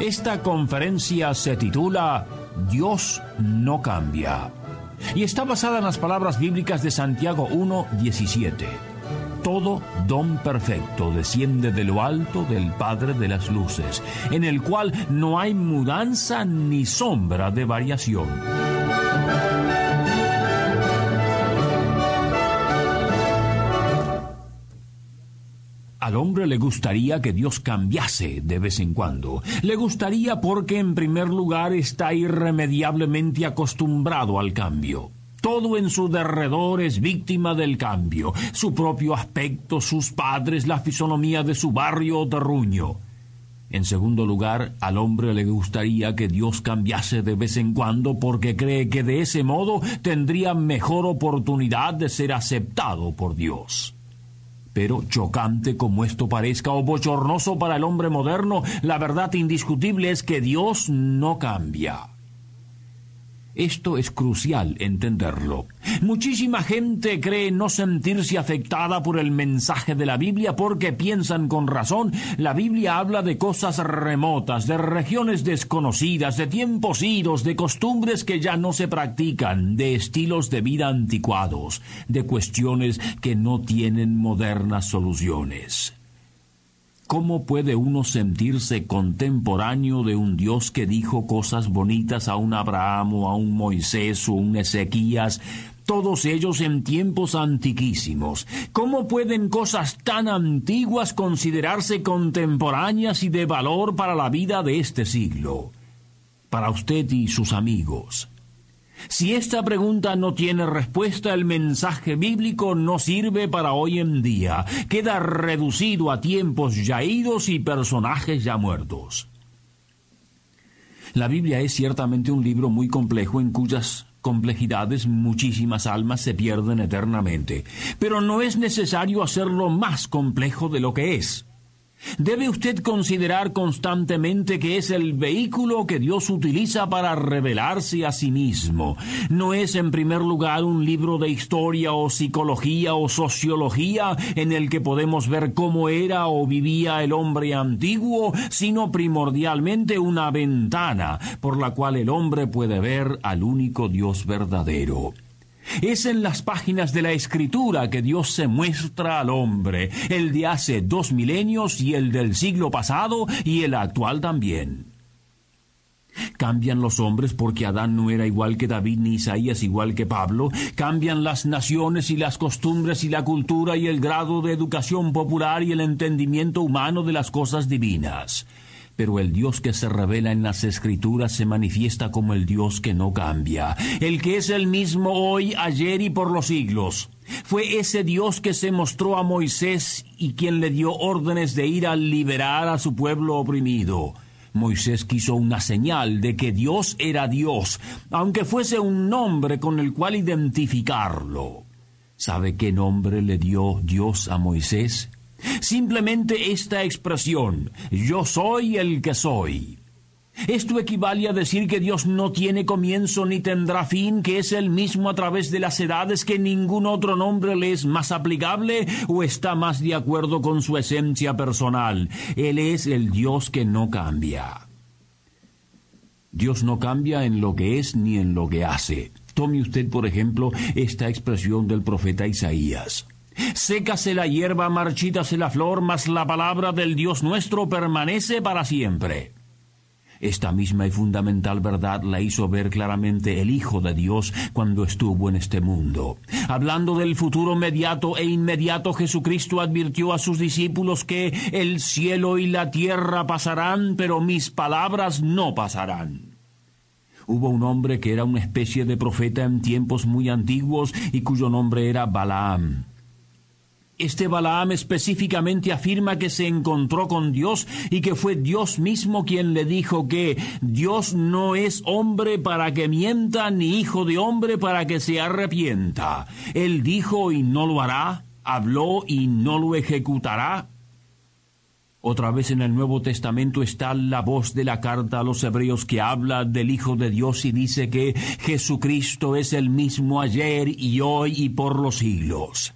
Esta conferencia se titula Dios no cambia y está basada en las palabras bíblicas de Santiago 1.17. Todo don perfecto desciende de lo alto del Padre de las Luces, en el cual no hay mudanza ni sombra de variación. Al hombre le gustaría que Dios cambiase de vez en cuando. Le gustaría porque en primer lugar está irremediablemente acostumbrado al cambio. Todo en su derredor es víctima del cambio. Su propio aspecto, sus padres, la fisonomía de su barrio o terruño. En segundo lugar, al hombre le gustaría que Dios cambiase de vez en cuando porque cree que de ese modo tendría mejor oportunidad de ser aceptado por Dios. Pero chocante como esto parezca o bochornoso para el hombre moderno, la verdad indiscutible es que Dios no cambia. Esto es crucial entenderlo. Muchísima gente cree no sentirse afectada por el mensaje de la Biblia porque piensan con razón, la Biblia habla de cosas remotas, de regiones desconocidas, de tiempos idos, de costumbres que ya no se practican, de estilos de vida anticuados, de cuestiones que no tienen modernas soluciones. ¿Cómo puede uno sentirse contemporáneo de un Dios que dijo cosas bonitas a un Abraham o a un Moisés o un Ezequías, todos ellos en tiempos antiquísimos? ¿Cómo pueden cosas tan antiguas considerarse contemporáneas y de valor para la vida de este siglo? Para usted y sus amigos. Si esta pregunta no tiene respuesta, el mensaje bíblico no sirve para hoy en día. Queda reducido a tiempos ya idos y personajes ya muertos. La Biblia es ciertamente un libro muy complejo en cuyas complejidades muchísimas almas se pierden eternamente, pero no es necesario hacerlo más complejo de lo que es. Debe usted considerar constantemente que es el vehículo que Dios utiliza para revelarse a sí mismo. No es en primer lugar un libro de historia o psicología o sociología en el que podemos ver cómo era o vivía el hombre antiguo, sino primordialmente una ventana por la cual el hombre puede ver al único Dios verdadero. Es en las páginas de la Escritura que Dios se muestra al hombre, el de hace dos milenios y el del siglo pasado y el actual también. Cambian los hombres porque Adán no era igual que David ni Isaías igual que Pablo. Cambian las naciones y las costumbres y la cultura y el grado de educación popular y el entendimiento humano de las cosas divinas pero el Dios que se revela en las Escrituras se manifiesta como el Dios que no cambia, el que es el mismo hoy, ayer y por los siglos. Fue ese Dios que se mostró a Moisés y quien le dio órdenes de ir a liberar a su pueblo oprimido. Moisés quiso una señal de que Dios era Dios, aunque fuese un nombre con el cual identificarlo. ¿Sabe qué nombre le dio Dios a Moisés? Simplemente esta expresión, yo soy el que soy. Esto equivale a decir que Dios no tiene comienzo ni tendrá fin, que es el mismo a través de las edades, que ningún otro nombre le es más aplicable o está más de acuerdo con su esencia personal. Él es el Dios que no cambia. Dios no cambia en lo que es ni en lo que hace. Tome usted, por ejemplo, esta expresión del profeta Isaías. Sécase la hierba, marchítase la flor, mas la palabra del Dios nuestro permanece para siempre. Esta misma y fundamental verdad la hizo ver claramente el Hijo de Dios cuando estuvo en este mundo. Hablando del futuro mediato e inmediato, Jesucristo advirtió a sus discípulos que el cielo y la tierra pasarán, pero mis palabras no pasarán. Hubo un hombre que era una especie de profeta en tiempos muy antiguos y cuyo nombre era Balaam. Este Balaam específicamente afirma que se encontró con Dios y que fue Dios mismo quien le dijo que Dios no es hombre para que mienta, ni hijo de hombre para que se arrepienta. Él dijo y no lo hará, habló y no lo ejecutará. Otra vez en el Nuevo Testamento está la voz de la carta a los hebreos que habla del Hijo de Dios y dice que Jesucristo es el mismo ayer y hoy y por los siglos.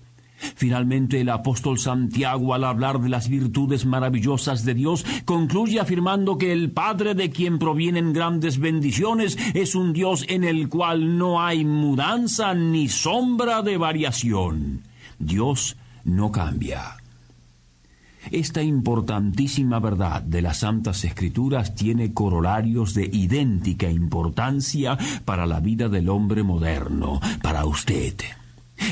Finalmente el apóstol Santiago al hablar de las virtudes maravillosas de Dios concluye afirmando que el Padre de quien provienen grandes bendiciones es un Dios en el cual no hay mudanza ni sombra de variación. Dios no cambia. Esta importantísima verdad de las Santas Escrituras tiene corolarios de idéntica importancia para la vida del hombre moderno, para usted.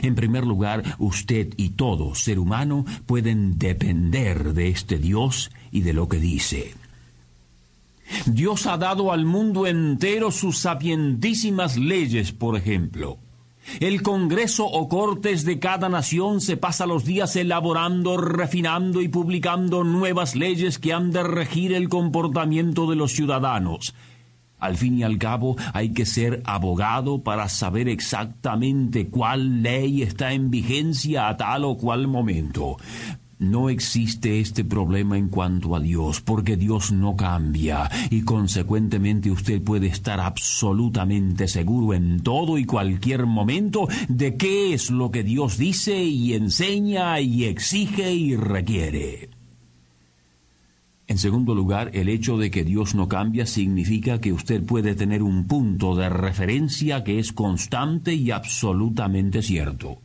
En primer lugar, usted y todo ser humano pueden depender de este Dios y de lo que dice. Dios ha dado al mundo entero sus sapientísimas leyes, por ejemplo. El Congreso o Cortes de cada nación se pasa los días elaborando, refinando y publicando nuevas leyes que han de regir el comportamiento de los ciudadanos. Al fin y al cabo hay que ser abogado para saber exactamente cuál ley está en vigencia a tal o cual momento. No existe este problema en cuanto a Dios, porque Dios no cambia y consecuentemente usted puede estar absolutamente seguro en todo y cualquier momento de qué es lo que Dios dice y enseña y exige y requiere. En segundo lugar, el hecho de que Dios no cambia significa que usted puede tener un punto de referencia que es constante y absolutamente cierto.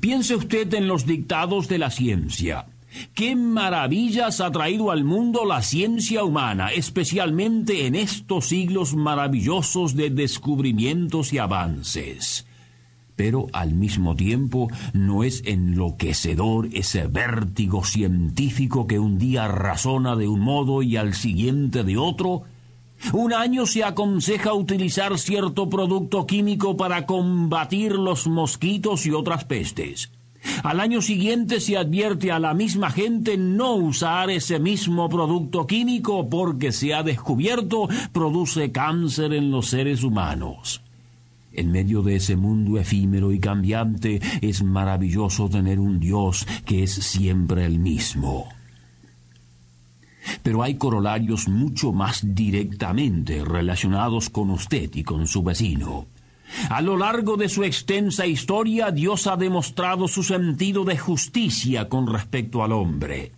Piense usted en los dictados de la ciencia. ¿Qué maravillas ha traído al mundo la ciencia humana, especialmente en estos siglos maravillosos de descubrimientos y avances? Pero al mismo tiempo no es enloquecedor ese vértigo científico que un día razona de un modo y al siguiente de otro. Un año se aconseja utilizar cierto producto químico para combatir los mosquitos y otras pestes. Al año siguiente se advierte a la misma gente no usar ese mismo producto químico porque se ha descubierto produce cáncer en los seres humanos. En medio de ese mundo efímero y cambiante es maravilloso tener un Dios que es siempre el mismo. Pero hay corolarios mucho más directamente relacionados con usted y con su vecino. A lo largo de su extensa historia, Dios ha demostrado su sentido de justicia con respecto al hombre.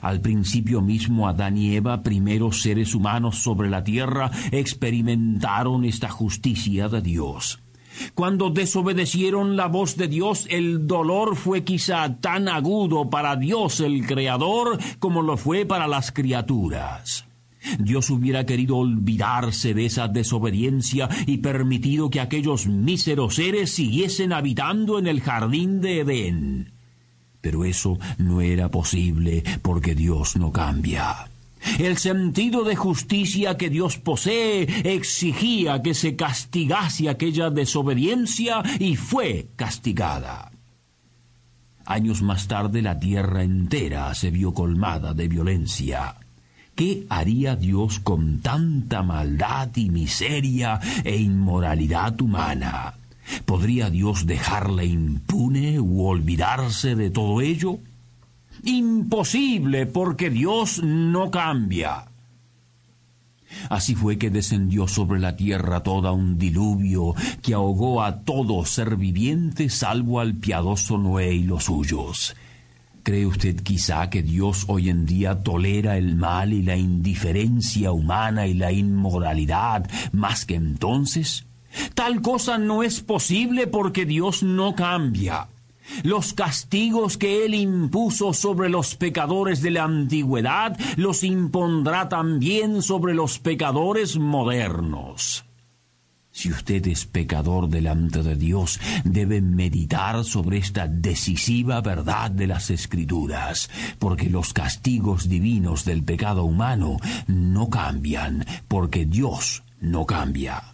Al principio mismo Adán y Eva, primeros seres humanos sobre la tierra, experimentaron esta justicia de Dios. Cuando desobedecieron la voz de Dios, el dolor fue quizá tan agudo para Dios el Creador como lo fue para las criaturas. Dios hubiera querido olvidarse de esa desobediencia y permitido que aquellos míseros seres siguiesen habitando en el jardín de Edén. Pero eso no era posible porque Dios no cambia. El sentido de justicia que Dios posee exigía que se castigase aquella desobediencia y fue castigada. Años más tarde la tierra entera se vio colmada de violencia. ¿Qué haría Dios con tanta maldad y miseria e inmoralidad humana? ¿Podría Dios dejarle impune u olvidarse de todo ello? Imposible, porque Dios no cambia. Así fue que descendió sobre la tierra toda un diluvio que ahogó a todo ser viviente salvo al piadoso Noé y los suyos. ¿Cree usted quizá que Dios hoy en día tolera el mal y la indiferencia humana y la inmoralidad más que entonces? Tal cosa no es posible porque Dios no cambia. Los castigos que Él impuso sobre los pecadores de la antigüedad los impondrá también sobre los pecadores modernos. Si usted es pecador delante de Dios, debe meditar sobre esta decisiva verdad de las Escrituras, porque los castigos divinos del pecado humano no cambian, porque Dios no cambia.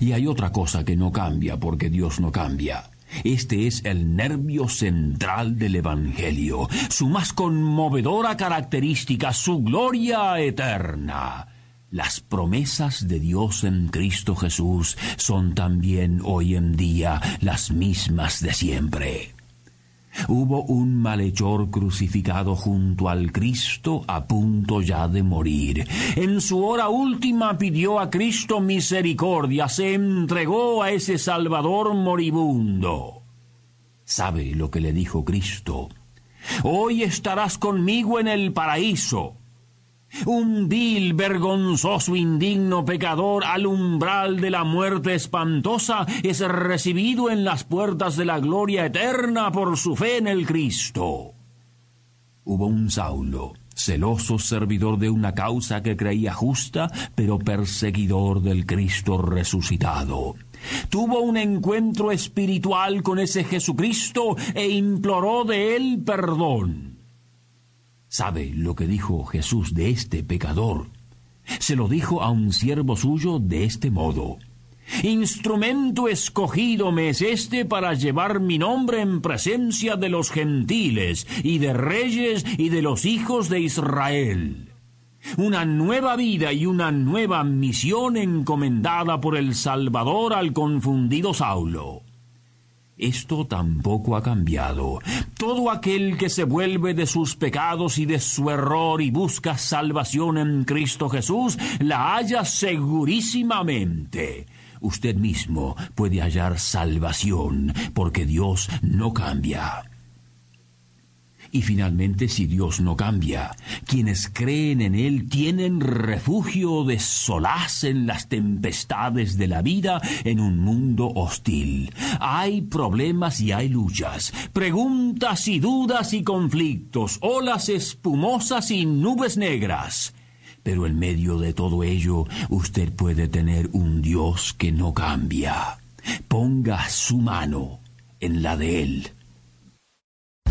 Y hay otra cosa que no cambia porque Dios no cambia. Este es el nervio central del Evangelio, su más conmovedora característica, su gloria eterna. Las promesas de Dios en Cristo Jesús son también hoy en día las mismas de siempre. Hubo un malhechor crucificado junto al Cristo a punto ya de morir. En su hora última pidió a Cristo misericordia, se entregó a ese Salvador moribundo. ¿Sabe lo que le dijo Cristo? Hoy estarás conmigo en el paraíso. Un vil, vergonzoso, indigno pecador al umbral de la muerte espantosa es recibido en las puertas de la gloria eterna por su fe en el Cristo. Hubo un Saulo, celoso servidor de una causa que creía justa, pero perseguidor del Cristo resucitado. Tuvo un encuentro espiritual con ese Jesucristo e imploró de él perdón. ¿Sabe lo que dijo Jesús de este pecador? Se lo dijo a un siervo suyo de este modo. Instrumento escogido me es este para llevar mi nombre en presencia de los gentiles y de reyes y de los hijos de Israel. Una nueva vida y una nueva misión encomendada por el Salvador al confundido Saulo. Esto tampoco ha cambiado. Todo aquel que se vuelve de sus pecados y de su error y busca salvación en Cristo Jesús, la halla segurísimamente. Usted mismo puede hallar salvación, porque Dios no cambia. Y finalmente, si Dios no cambia, quienes creen en Él tienen refugio de solaz en las tempestades de la vida en un mundo hostil. Hay problemas y hay luchas, preguntas y dudas y conflictos, olas espumosas y nubes negras. Pero en medio de todo ello, usted puede tener un Dios que no cambia. Ponga su mano en la de Él.